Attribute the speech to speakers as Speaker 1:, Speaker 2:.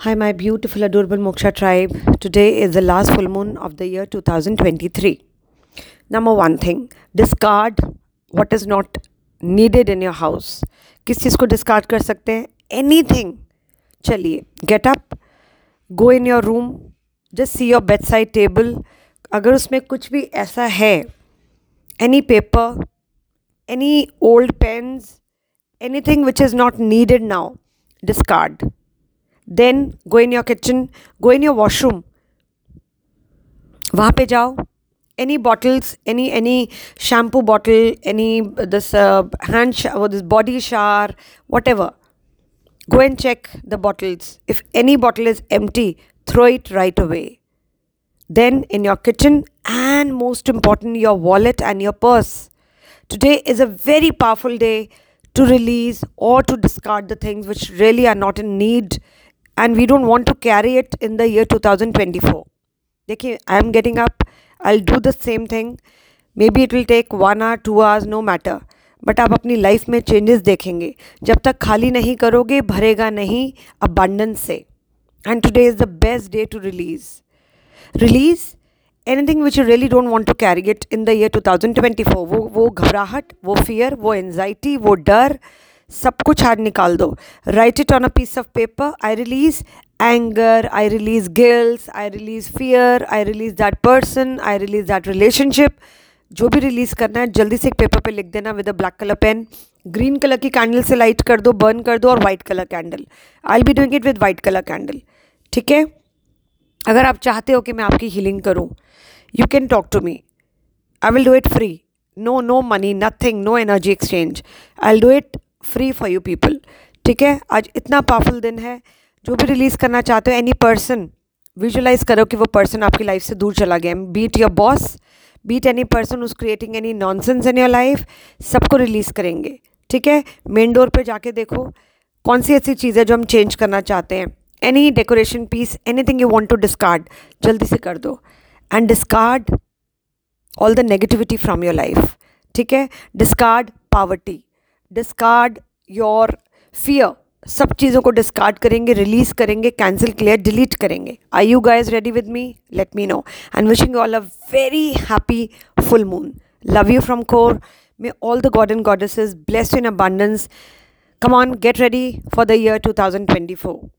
Speaker 1: Hi, my beautiful, adorable Moksha tribe. Today is the last full moon of the year 2023. Number one thing discard what is not needed in your house. किस चीज़ को discard कर सकते हैं any thing चलिए get up go in your room just see your bed side table अगर उसमें कुछ भी ऐसा है any paper any old pens anything which is not needed now discard then go in your kitchen go in your washroom वहाँ पे जाओ any bottles any any shampoo bottle any this uh, hand sh- or this body shower whatever go and check the bottles if any bottle is empty throw it right away then in your kitchen and most important your wallet and your purse today is a very powerful day to release or to discard the things which really are not in need and we don't want to carry it in the year 2024 देखिए I am getting up I do the same thing maybe it will take one hour two hours no matter but आप अपनी life में changes देखेंगे। जब तक खाली नहीं करोगे, भरेगा नहीं अबंडेंस से। And today is the best day to release release anything which you really don't want to carry it in the year 2024 वो वो घबराहट, वो फियर वो एनजाइटी वो डर सब कुछ आज निकाल दो। Write it on a piece of paper I release anger I release guilt I release fear I release that person I release that relationship जो भी रिलीज़ करना है, जल्दी से एक पेपर पे लिख देना with a black colour pen green colour की कैंडल से लाइट कर दो बर्न कर दो और white colour candle I be doing it with white colour candle ठीक है? अगर आप चाहते हो कि मैं आपकी हीलिंग करूँ you can talk to me I will do it free no no money nothing no energy exchange I do it free for you people ठीक है? आज इतना पावरफुल दिन है। जो भी रिलीज़ करना चाहते हो एनी पर्सन विजुलाइज करो कि वो पर्सन आपकी लाइफ से दूर चला गया beat your boss beat any person who's creating any nonsense in your life सबको रिलीज़ करेंगे। ठीक है? मेन डोर पे जाके देखो, कौन सी ऐसी चीज़ है जो हम चेंज करना चाहते हैं। Any decoration piece any thing you want to discard जल्दी से कर दो। And discard all the negativity from your life ठीक है? Discard poverty discard your fear सब चीज़ों को डिस्कार्ड करेंगे रिलीज़ करेंगे कैंसिल क्लियर डिलीट करेंगे। Are you guys ready with me let me know and wishing all a very happy full moon love you from core may all the god and goddesses bless in abundance come on get ready for the ready two thousand twenty 2024